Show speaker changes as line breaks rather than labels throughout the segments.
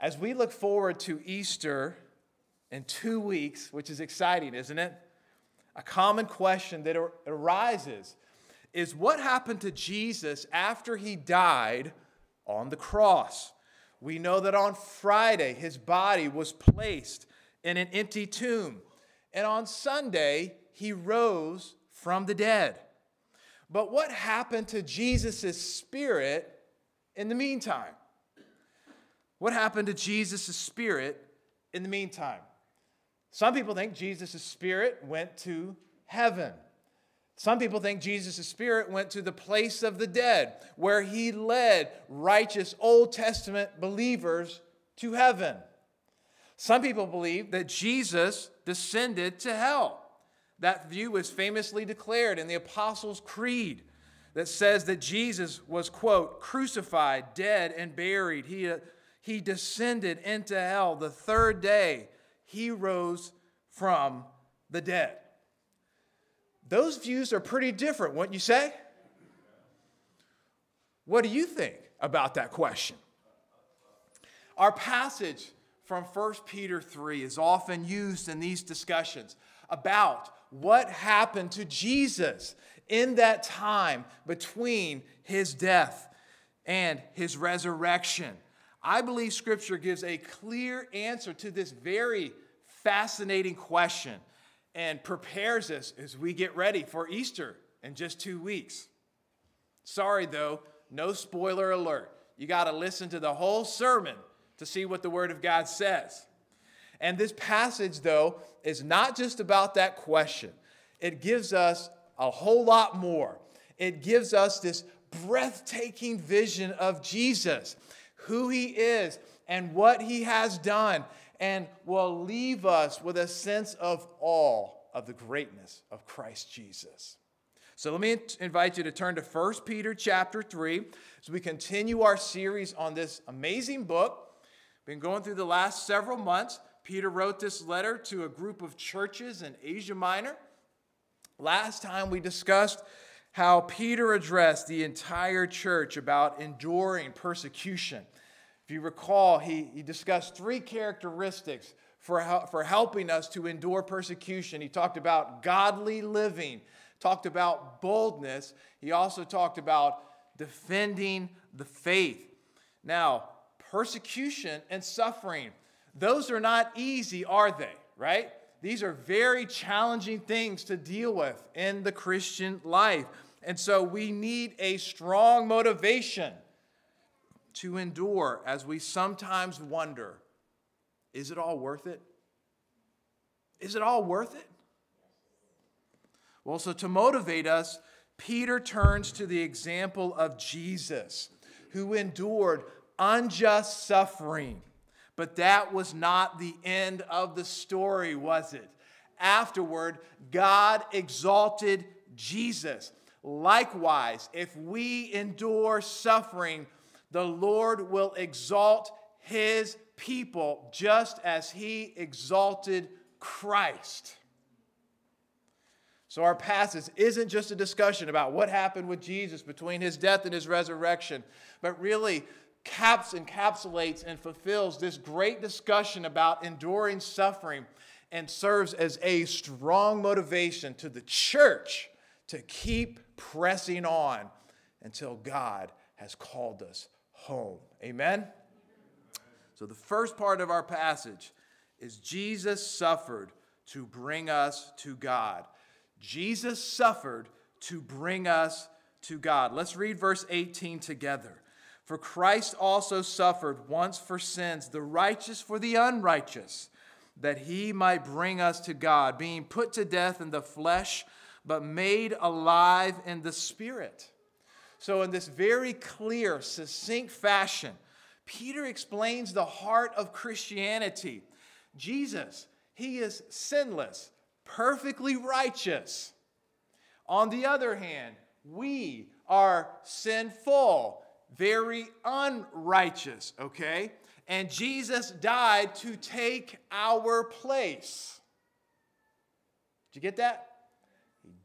As we look forward to Easter in two weeks, which is exciting, isn't it? A common question that arises is what happened to Jesus after he died on the cross? We know that on Friday, his body was placed in an empty tomb. And on Sunday, he rose from the dead. But what happened to Jesus' spirit in the meantime? What happened to Jesus' spirit in the meantime? Some people think Jesus' spirit went to heaven. Some people think Jesus' spirit went to the place of the dead, where he led righteous Old Testament believers to heaven. Some people believe that Jesus descended to hell. That view was famously declared in the Apostles' Creed that says that Jesus was, quote, crucified, dead, and buried. He, uh, he descended into hell. The third day, he rose from the dead. Those views are pretty different, wouldn't you say? What do you think about that question? Our passage from 1 Peter 3 is often used in these discussions about what happened to Jesus in that time between his death and his resurrection. I believe Scripture gives a clear answer to this very fascinating question and prepares us as we get ready for Easter in just two weeks. Sorry, though, no spoiler alert. You got to listen to the whole sermon to see what the Word of God says. And this passage, though, is not just about that question, it gives us a whole lot more. It gives us this breathtaking vision of Jesus, who he is, and what he has done, and will leave us with a sense of awe of the greatness of Christ Jesus. So let me invite you to turn to 1 Peter chapter 3 as we continue our series on this amazing book. Been going through the last several months. Peter wrote this letter to a group of churches in Asia Minor. Last time we discussed how Peter addressed the entire church about enduring persecution. If you recall, he, he discussed three characteristics for, for helping us to endure persecution. He talked about godly living, talked about boldness. He also talked about defending the faith. Now, persecution and suffering, those are not easy, are they? Right? These are very challenging things to deal with in the Christian life. And so we need a strong motivation to endure as we sometimes wonder is it all worth it? Is it all worth it? Well, so to motivate us, Peter turns to the example of Jesus, who endured unjust suffering. But that was not the end of the story, was it? Afterward, God exalted Jesus. Likewise, if we endure suffering, the Lord will exalt his people just as he exalted Christ. So, our passage isn't just a discussion about what happened with Jesus between his death and his resurrection, but really caps encapsulates and fulfills this great discussion about enduring suffering and serves as a strong motivation to the church to keep pressing on until God has called us home. Amen? So, the first part of our passage is Jesus suffered to bring us to God. Jesus suffered to bring us to God. Let's read verse 18 together. For Christ also suffered once for sins, the righteous for the unrighteous, that he might bring us to God, being put to death in the flesh, but made alive in the spirit. So, in this very clear, succinct fashion, Peter explains the heart of Christianity. Jesus, he is sinless, perfectly righteous. On the other hand, we are sinful, very unrighteous, okay? And Jesus died to take our place. Did you get that?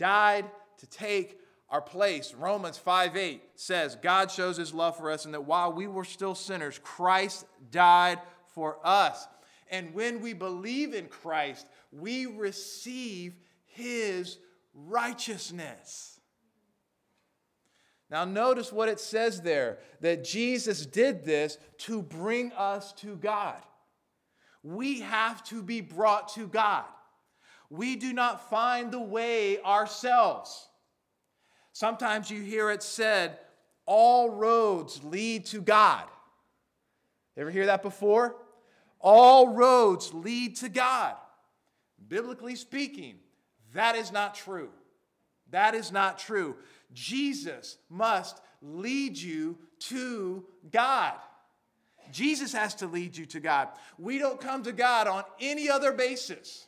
Died to take our place. Romans 5 8 says, God shows his love for us, and that while we were still sinners, Christ died for us. And when we believe in Christ, we receive his righteousness. Now, notice what it says there that Jesus did this to bring us to God. We have to be brought to God. We do not find the way ourselves. Sometimes you hear it said, all roads lead to God. Ever hear that before? All roads lead to God. Biblically speaking, that is not true. That is not true. Jesus must lead you to God. Jesus has to lead you to God. We don't come to God on any other basis.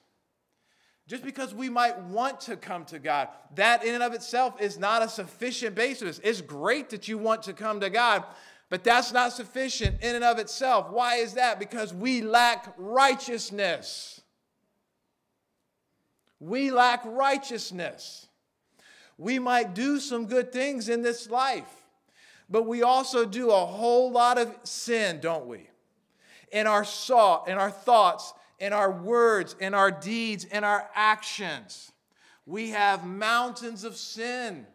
Just because we might want to come to God, that in and of itself is not a sufficient basis. It's great that you want to come to God, but that's not sufficient in and of itself. Why is that? Because we lack righteousness. We lack righteousness. We might do some good things in this life, but we also do a whole lot of sin, don't we? In our thought, in our thoughts, in our words, in our deeds, in our actions. We have mountains of sin.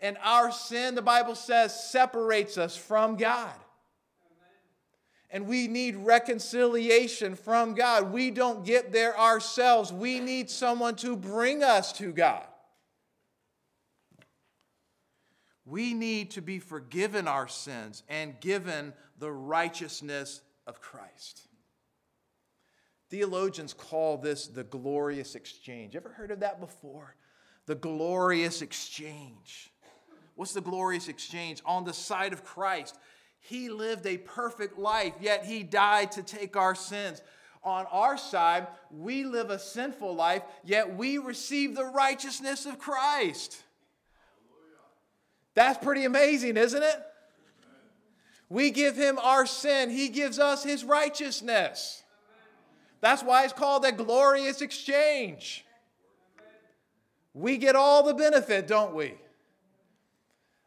And our sin, the Bible says, separates us from God. And we need reconciliation from God. We don't get there ourselves. We need someone to bring us to God. We need to be forgiven our sins and given the righteousness of Christ. Theologians call this the glorious exchange. Ever heard of that before? The glorious exchange. What's the glorious exchange? On the side of Christ, he lived a perfect life, yet he died to take our sins. On our side, we live a sinful life, yet we receive the righteousness of Christ. That's pretty amazing, isn't it? We give him our sin, he gives us his righteousness. That's why it's called a glorious exchange. We get all the benefit, don't we?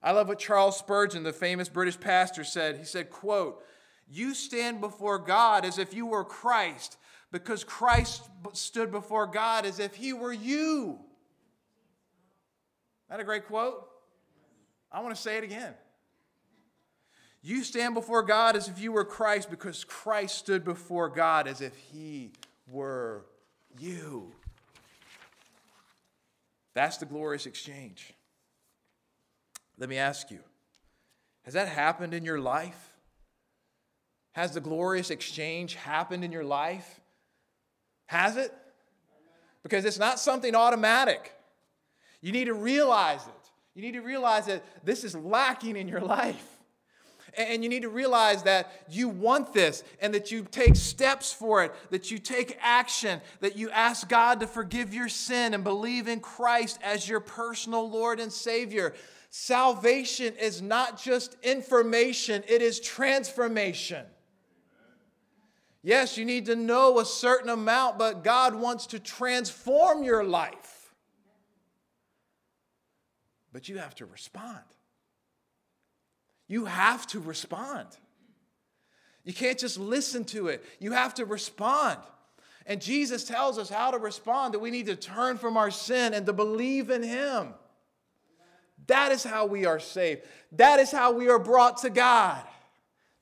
I love what Charles Spurgeon, the famous British pastor, said. He said, quote, You stand before God as if you were Christ, because Christ stood before God as if he were you. That a great quote? I want to say it again. You stand before God as if you were Christ because Christ stood before God as if he were you. That's the glorious exchange. Let me ask you has that happened in your life? Has the glorious exchange happened in your life? Has it? Because it's not something automatic. You need to realize it. You need to realize that this is lacking in your life. And you need to realize that you want this and that you take steps for it, that you take action, that you ask God to forgive your sin and believe in Christ as your personal Lord and Savior. Salvation is not just information, it is transformation. Yes, you need to know a certain amount, but God wants to transform your life. But you have to respond. You have to respond. You can't just listen to it, you have to respond. And Jesus tells us how to respond that we need to turn from our sin and to believe in Him. That is how we are saved. That is how we are brought to God,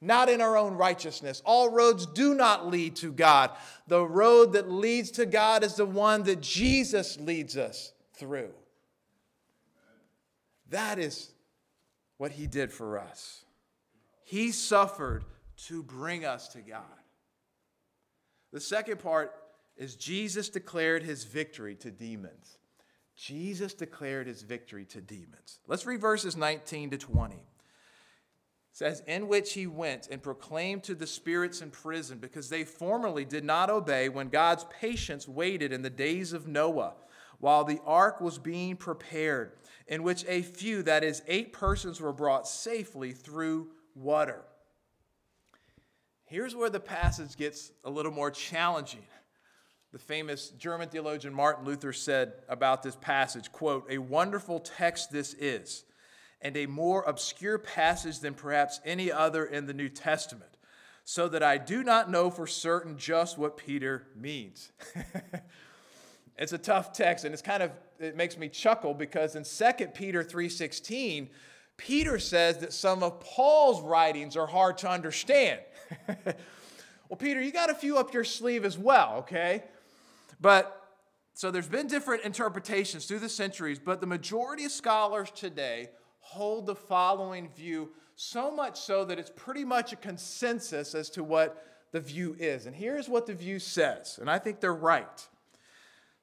not in our own righteousness. All roads do not lead to God. The road that leads to God is the one that Jesus leads us through. That is what he did for us. He suffered to bring us to God. The second part is Jesus declared his victory to demons. Jesus declared his victory to demons. Let's read verses 19 to 20. It says, In which he went and proclaimed to the spirits in prison, because they formerly did not obey when God's patience waited in the days of Noah, while the ark was being prepared in which a few, that is, eight persons, were brought safely through water. Here's where the passage gets a little more challenging. The famous German theologian Martin Luther said about this passage, quote, "A wonderful text this is, and a more obscure passage than perhaps any other in the New Testament. so that I do not know for certain just what Peter means. it's a tough text and it's kind of it makes me chuckle because in 2 Peter 3:16 Peter says that some of Paul's writings are hard to understand. well, Peter, you got a few up your sleeve as well, okay? But so there's been different interpretations through the centuries, but the majority of scholars today hold the following view, so much so that it's pretty much a consensus as to what the view is. And here's what the view says, and I think they're right.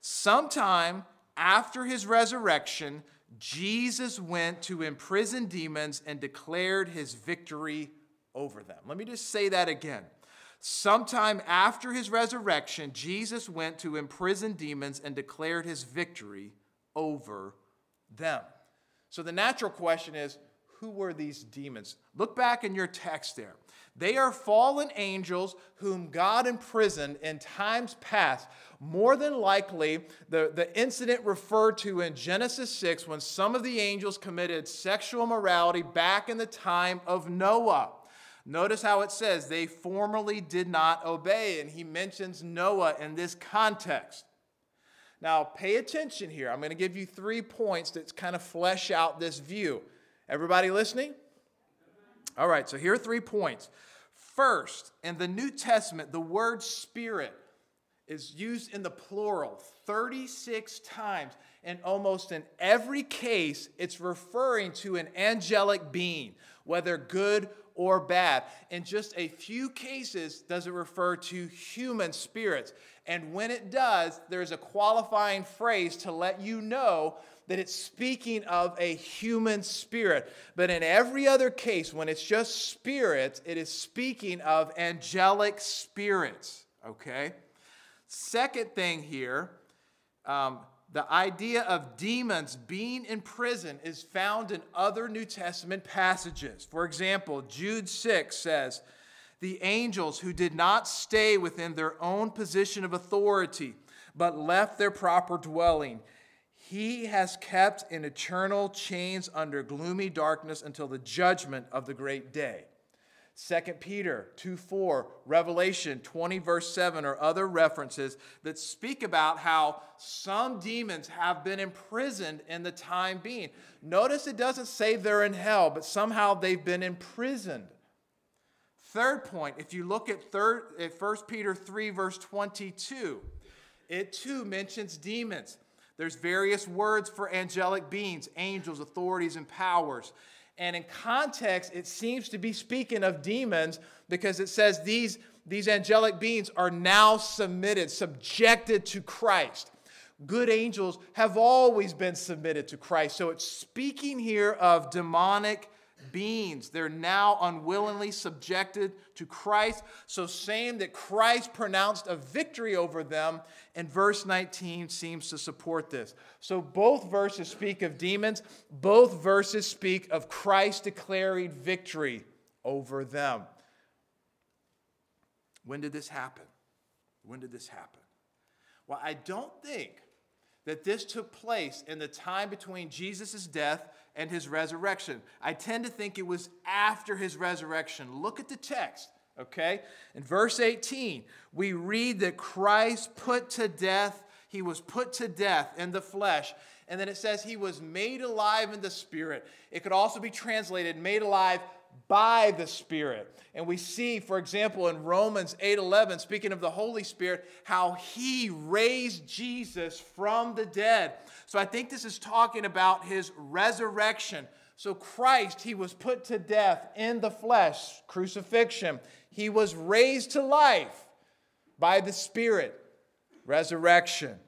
Sometime after his resurrection, Jesus went to imprison demons and declared his victory over them. Let me just say that again. Sometime after his resurrection, Jesus went to imprison demons and declared his victory over them. So the natural question is who were these demons? Look back in your text there. They are fallen angels whom God imprisoned in times past. More than likely, the, the incident referred to in Genesis 6 when some of the angels committed sexual morality back in the time of Noah. Notice how it says they formerly did not obey, and he mentions Noah in this context. Now, pay attention here. I'm going to give you three points that kind of flesh out this view. Everybody listening? All right, so here are three points. First, in the New Testament, the word spirit is used in the plural 36 times. And almost in every case, it's referring to an angelic being, whether good or bad. In just a few cases, does it refer to human spirits. And when it does, there's a qualifying phrase to let you know that it's speaking of a human spirit. But in every other case, when it's just spirits, it is speaking of angelic spirits. Okay? Second thing here, um, the idea of demons being in prison is found in other New Testament passages. For example, Jude 6 says, The angels who did not stay within their own position of authority, but left their proper dwelling, he has kept in eternal chains under gloomy darkness until the judgment of the great day. 2 Peter 2 4, Revelation 20, verse 7, or other references that speak about how some demons have been imprisoned in the time being. Notice it doesn't say they're in hell, but somehow they've been imprisoned. Third point, if you look at, third, at 1 Peter 3, verse 22, it too mentions demons. There's various words for angelic beings, angels, authorities, and powers. And in context, it seems to be speaking of demons because it says these, these angelic beings are now submitted, subjected to Christ. Good angels have always been submitted to Christ. So it's speaking here of demonic beings. They're now unwillingly subjected to Christ. So, saying that Christ pronounced a victory over them in verse 19 seems to support this. So, both verses speak of demons, both verses speak of Christ declaring victory over them. When did this happen? When did this happen? Well, I don't think that this took place in the time between Jesus' death and his resurrection. I tend to think it was after his resurrection. Look at the text, okay? In verse 18, we read that Christ put to death, he was put to death in the flesh. And then it says he was made alive in the spirit. It could also be translated made alive by the Spirit. And we see, for example, in Romans 8:11, speaking of the Holy Spirit, how he raised Jesus from the dead. So I think this is talking about his resurrection. So Christ, he was put to death in the flesh, crucifixion. He was raised to life by the Spirit, resurrection.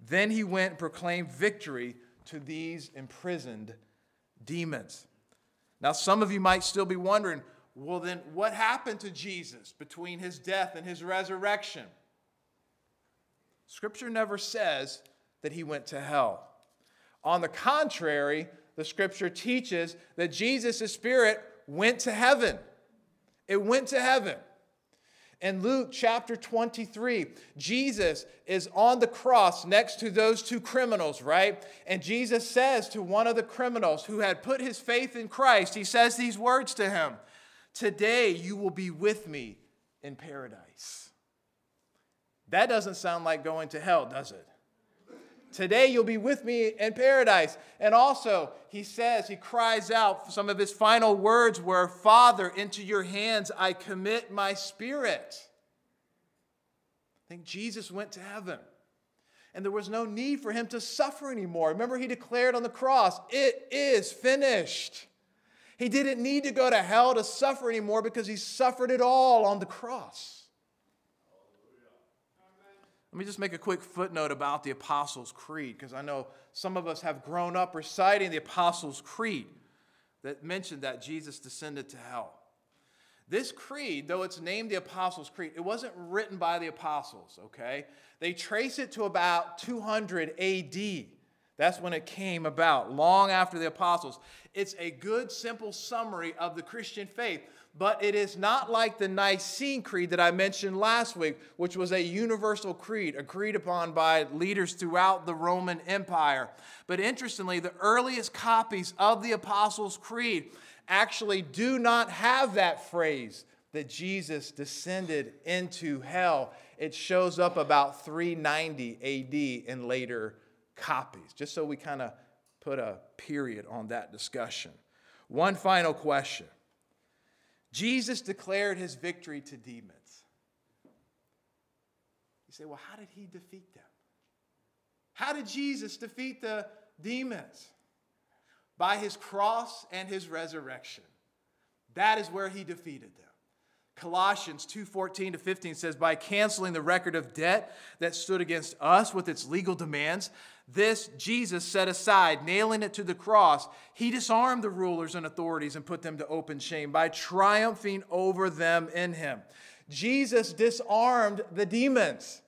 Then he went and proclaimed victory to these imprisoned demons. Now, some of you might still be wondering well, then what happened to Jesus between his death and his resurrection? Scripture never says that he went to hell. On the contrary, the scripture teaches that Jesus' spirit went to heaven. It went to heaven. In Luke chapter 23, Jesus is on the cross next to those two criminals, right? And Jesus says to one of the criminals who had put his faith in Christ, he says these words to him Today you will be with me in paradise. That doesn't sound like going to hell, does it? Today you'll be with me in paradise. And also, he says, he cries out, some of his final words were, Father, into your hands I commit my spirit. I think Jesus went to heaven. And there was no need for him to suffer anymore. Remember, he declared on the cross, It is finished. He didn't need to go to hell to suffer anymore because he suffered it all on the cross. Let me just make a quick footnote about the Apostles' Creed because I know some of us have grown up reciting the Apostles' Creed that mentioned that Jesus descended to hell. This creed, though it's named the Apostles' Creed, it wasn't written by the apostles, okay? They trace it to about 200 AD. That's when it came about, long after the apostles. It's a good, simple summary of the Christian faith, but it is not like the Nicene Creed that I mentioned last week, which was a universal creed agreed upon by leaders throughout the Roman Empire. But interestingly, the earliest copies of the Apostles' Creed actually do not have that phrase that Jesus descended into hell. It shows up about 390 AD in later copies, just so we kind of put a period on that discussion. One final question Jesus declared his victory to demons. You say, well, how did he defeat them? How did Jesus defeat the demons? by his cross and his resurrection. That is where he defeated them. Colossians 2:14 to 15 says by canceling the record of debt that stood against us with its legal demands this Jesus set aside nailing it to the cross he disarmed the rulers and authorities and put them to open shame by triumphing over them in him Jesus disarmed the demons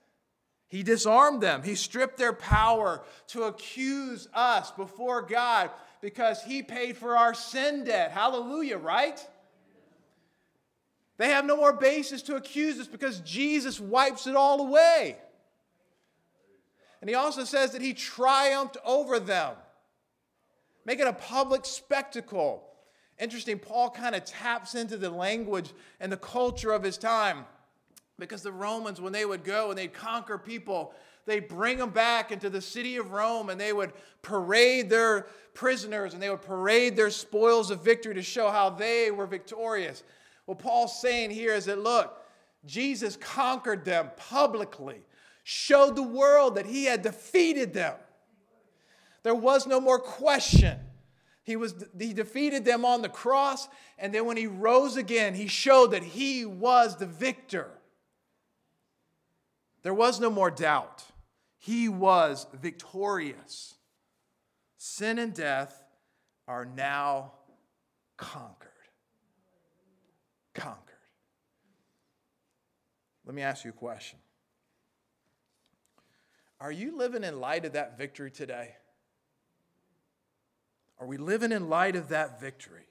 he disarmed them he stripped their power to accuse us before God because he paid for our sin debt. Hallelujah, right? They have no more basis to accuse us because Jesus wipes it all away. And he also says that he triumphed over them, making a public spectacle. Interesting, Paul kind of taps into the language and the culture of his time because the Romans, when they would go and they'd conquer people, they'd bring them back into the city of Rome and they would parade their prisoners and they would parade their spoils of victory to show how they were victorious. What Paul's saying here is that look, Jesus conquered them publicly, showed the world that he had defeated them. There was no more question. He, was, he defeated them on the cross, and then when he rose again, he showed that he was the victor. There was no more doubt. He was victorious. Sin and death are now conquered. Conquered. Let me ask you a question. Are you living in light of that victory today? Are we living in light of that victory?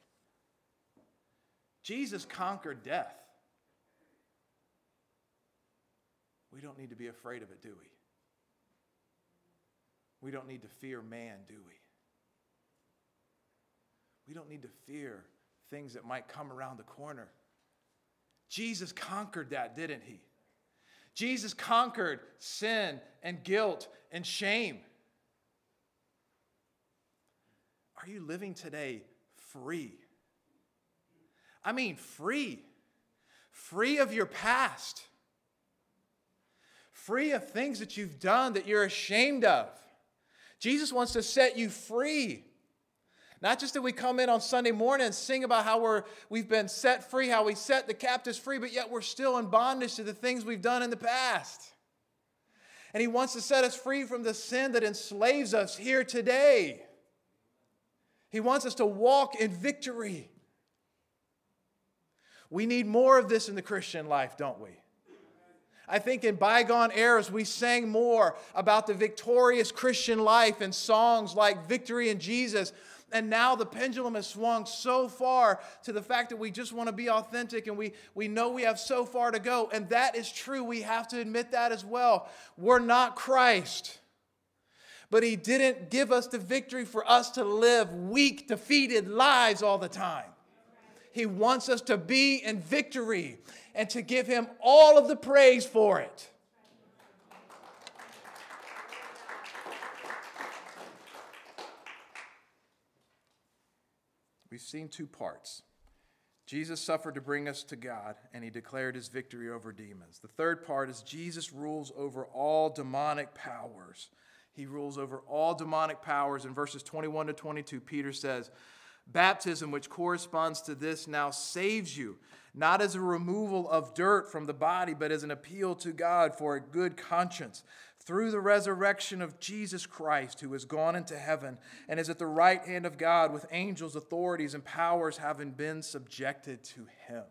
Jesus conquered death. We don't need to be afraid of it, do we? We don't need to fear man, do we? We don't need to fear things that might come around the corner. Jesus conquered that, didn't he? Jesus conquered sin and guilt and shame. Are you living today free? I mean, free. Free of your past. Free of things that you've done that you're ashamed of. Jesus wants to set you free. Not just that we come in on Sunday morning and sing about how we're, we've been set free, how we set the captives free, but yet we're still in bondage to the things we've done in the past. And He wants to set us free from the sin that enslaves us here today. He wants us to walk in victory. We need more of this in the Christian life, don't we? I think in bygone eras, we sang more about the victorious Christian life in songs like Victory in Jesus. And now the pendulum has swung so far to the fact that we just want to be authentic and we, we know we have so far to go. And that is true. We have to admit that as well. We're not Christ. But He didn't give us the victory for us to live weak, defeated lives all the time. He wants us to be in victory and to give Him all of the praise for it. We've seen two parts. Jesus suffered to bring us to God, and he declared his victory over demons. The third part is Jesus rules over all demonic powers. He rules over all demonic powers. In verses 21 to 22, Peter says, Baptism, which corresponds to this, now saves you, not as a removal of dirt from the body, but as an appeal to God for a good conscience through the resurrection of Jesus Christ, who has gone into heaven and is at the right hand of God with angels, authorities, and powers having been subjected to him.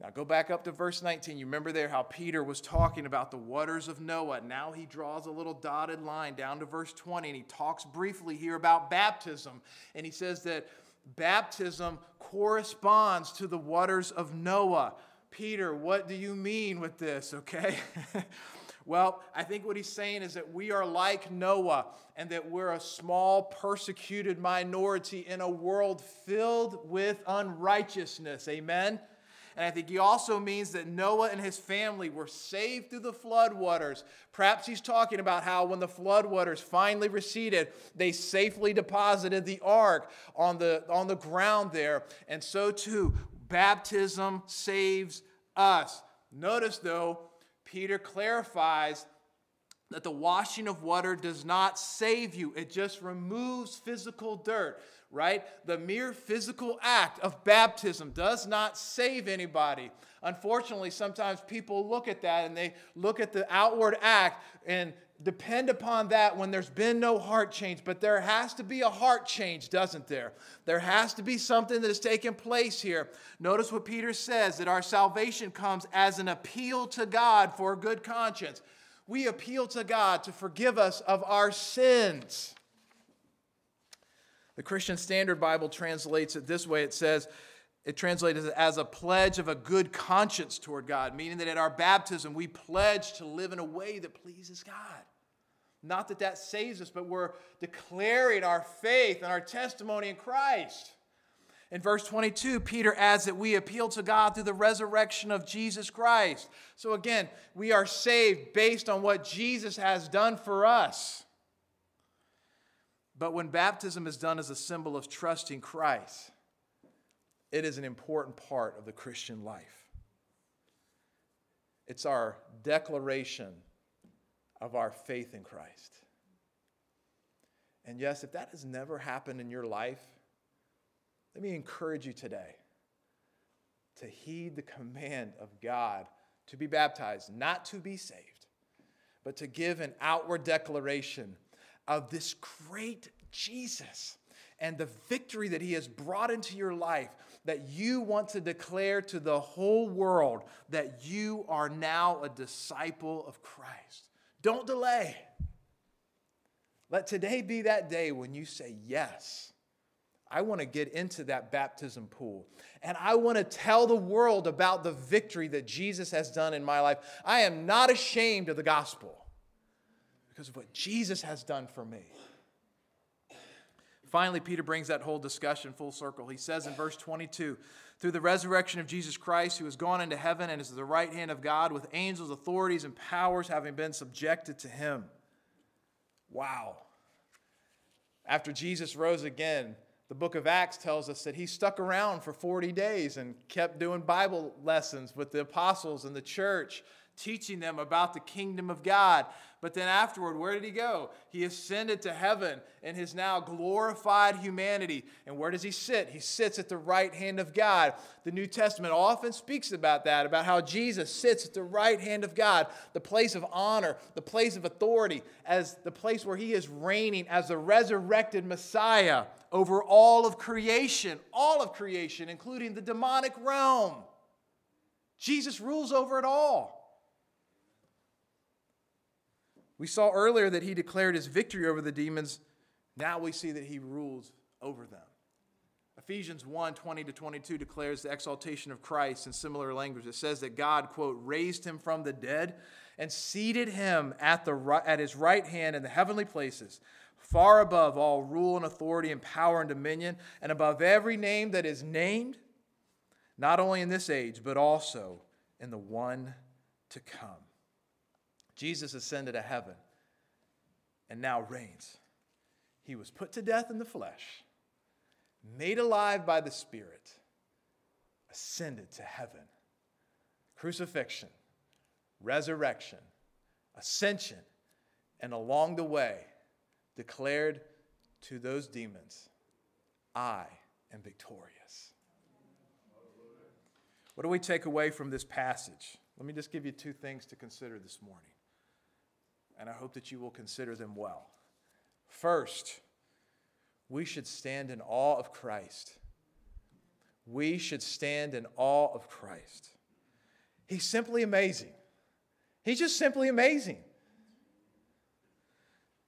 Now go back up to verse 19. You remember there how Peter was talking about the waters of Noah. Now he draws a little dotted line down to verse 20 and he talks briefly here about baptism. And he says that baptism corresponds to the waters of Noah. Peter, what do you mean with this? Okay. Well, I think what he's saying is that we are like Noah and that we're a small, persecuted minority in a world filled with unrighteousness. Amen? And I think he also means that Noah and his family were saved through the floodwaters. Perhaps he's talking about how when the floodwaters finally receded, they safely deposited the ark on the, on the ground there. And so too, baptism saves us. Notice though, Peter clarifies that the washing of water does not save you, it just removes physical dirt, right? The mere physical act of baptism does not save anybody. Unfortunately, sometimes people look at that and they look at the outward act and depend upon that when there's been no heart change. But there has to be a heart change, doesn't there? There has to be something that has taken place here. Notice what Peter says that our salvation comes as an appeal to God for a good conscience. We appeal to God to forgive us of our sins. The Christian Standard Bible translates it this way it says, it translates as a pledge of a good conscience toward God, meaning that at our baptism we pledge to live in a way that pleases God. Not that that saves us, but we're declaring our faith and our testimony in Christ. In verse 22, Peter adds that we appeal to God through the resurrection of Jesus Christ. So again, we are saved based on what Jesus has done for us. But when baptism is done as a symbol of trusting Christ, it is an important part of the Christian life. It's our declaration of our faith in Christ. And yes, if that has never happened in your life, let me encourage you today to heed the command of God to be baptized, not to be saved, but to give an outward declaration of this great Jesus and the victory that he has brought into your life that you want to declare to the whole world that you are now a disciple of Christ. Don't delay. Let today be that day when you say, Yes, I want to get into that baptism pool. And I want to tell the world about the victory that Jesus has done in my life. I am not ashamed of the gospel because of what Jesus has done for me. Finally, Peter brings that whole discussion full circle. He says in verse 22 through the resurrection of Jesus Christ, who has gone into heaven and is at the right hand of God, with angels, authorities, and powers having been subjected to him. Wow. After Jesus rose again, the book of Acts tells us that he stuck around for 40 days and kept doing Bible lessons with the apostles and the church teaching them about the kingdom of God. But then afterward, where did he go? He ascended to heaven in his now glorified humanity. And where does he sit? He sits at the right hand of God. The New Testament often speaks about that, about how Jesus sits at the right hand of God, the place of honor, the place of authority, as the place where he is reigning as the resurrected Messiah over all of creation, all of creation, including the demonic realm. Jesus rules over it all. We saw earlier that he declared his victory over the demons. Now we see that he rules over them. Ephesians 1 20 to 22 declares the exaltation of Christ in similar language. It says that God, quote, raised him from the dead and seated him at, the, at his right hand in the heavenly places, far above all rule and authority and power and dominion, and above every name that is named, not only in this age, but also in the one to come. Jesus ascended to heaven and now reigns. He was put to death in the flesh, made alive by the Spirit, ascended to heaven. Crucifixion, resurrection, ascension, and along the way, declared to those demons, I am victorious. What do we take away from this passage? Let me just give you two things to consider this morning. And I hope that you will consider them well. First, we should stand in awe of Christ. We should stand in awe of Christ. He's simply amazing. He's just simply amazing.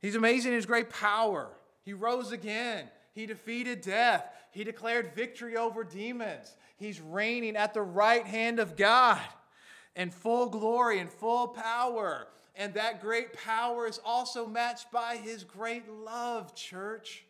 He's amazing in his great power. He rose again. He defeated death. He declared victory over demons. He's reigning at the right hand of God in full glory and full power. And that great power is also matched by his great love, church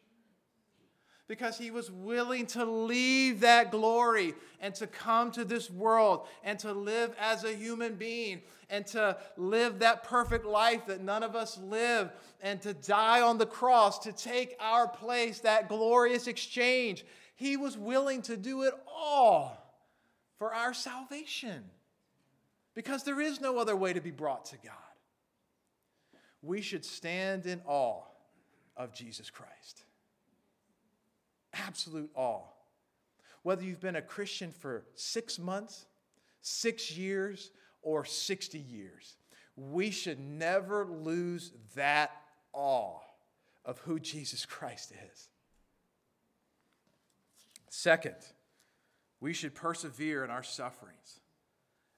because he was willing to leave that glory and to come to this world and to live as a human being and to live that perfect life that none of us live and to die on the cross to take our place, that glorious exchange. He was willing to do it all for our salvation because there is no other way to be brought to God. We should stand in awe of Jesus Christ absolute awe. Whether you've been a Christian for six months, six years, or 60 years, we should never lose that awe of who Jesus Christ is. Second, we should persevere in our sufferings.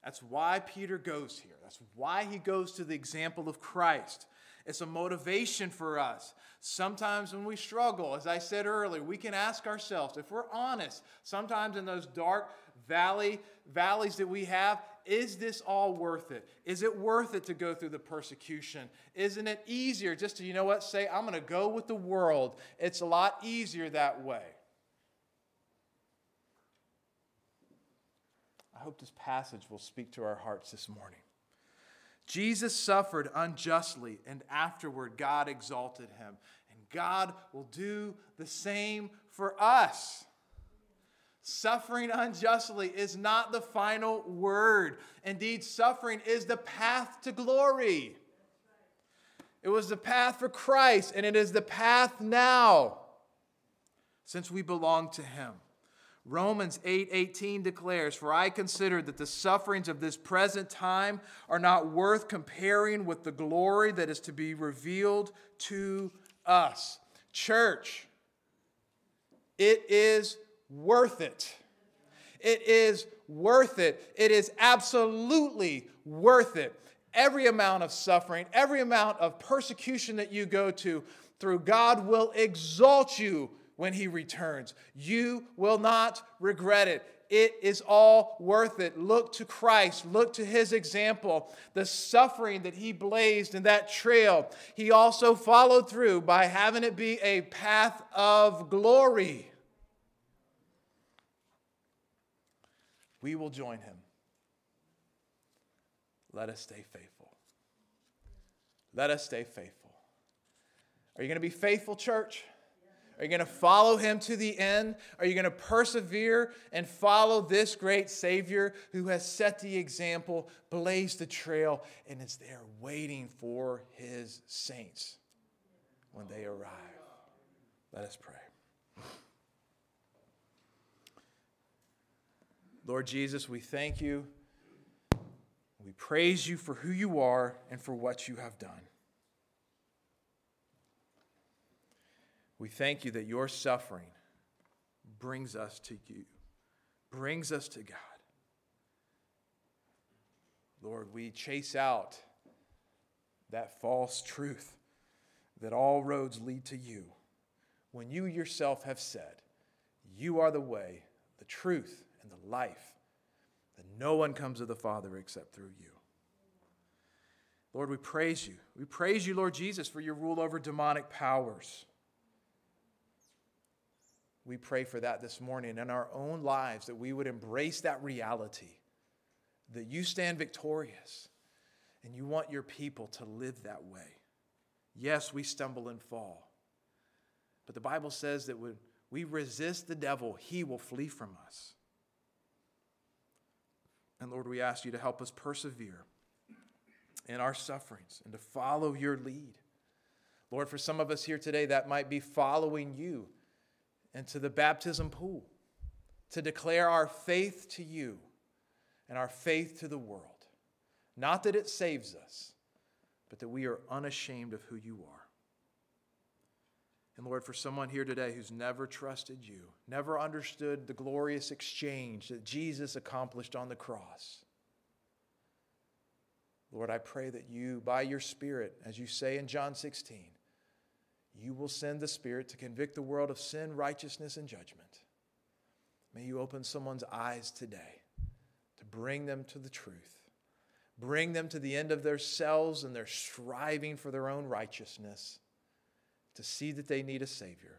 That's why Peter goes here. That's why he goes to the example of Christ. It's a motivation for us. Sometimes when we struggle, as I said earlier, we can ask ourselves, if we're honest, sometimes in those dark valley valleys that we have, is this all worth it? Is it worth it to go through the persecution? Isn't it easier just to, you know what, say, I'm going to go with the world? It's a lot easier that way. I hope this passage will speak to our hearts this morning. Jesus suffered unjustly, and afterward, God exalted him. And God will do the same for us. Suffering unjustly is not the final word. Indeed, suffering is the path to glory. It was the path for Christ, and it is the path now since we belong to Him. Romans 8:18 8, declares, "For I consider that the sufferings of this present time are not worth comparing with the glory that is to be revealed to us." Church, it is worth it. It is worth it. It is absolutely worth it. Every amount of suffering, every amount of persecution that you go to through God will exalt you when he returns. You will not regret it. It is all worth it. Look to Christ. Look to his example. The suffering that he blazed in that trail, he also followed through by having it be a path of glory. We will join him. Let us stay faithful. Let us stay faithful. Are you going to be faithful, church? Are you going to follow him to the end? Are you going to persevere and follow this great Savior who has set the example, blazed the trail, and is there waiting for his saints when they arrive? Let us pray. Lord Jesus, we thank you. We praise you for who you are and for what you have done. We thank you that your suffering brings us to you, brings us to God. Lord, we chase out that false truth that all roads lead to you when you yourself have said, You are the way, the truth, and the life, that no one comes to the Father except through you. Lord, we praise you. We praise you, Lord Jesus, for your rule over demonic powers. We pray for that this morning in our own lives, that we would embrace that reality, that you stand victorious, and you want your people to live that way. Yes, we stumble and fall, but the Bible says that when we resist the devil, he will flee from us. And Lord, we ask you to help us persevere in our sufferings and to follow your lead. Lord, for some of us here today, that might be following you into the baptism pool to declare our faith to you and our faith to the world. Not that it saves us, but that we are unashamed of who you are. And Lord, for someone here today who's never trusted you, never understood the glorious exchange that Jesus accomplished on the cross, Lord, I pray that you, by your Spirit, as you say in John 16, you will send the Spirit to convict the world of sin, righteousness, and judgment. May you open someone's eyes today to bring them to the truth, bring them to the end of their selves and their striving for their own righteousness, to see that they need a Savior,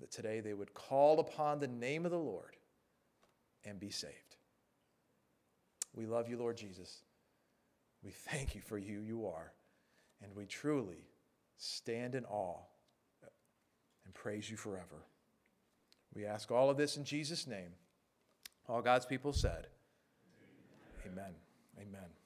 that today they would call upon the name of the Lord and be saved. We love you, Lord Jesus. We thank you for you you are. And we truly stand in awe and praise you forever. We ask all of this in Jesus' name. All God's people said, Amen. Amen. Amen.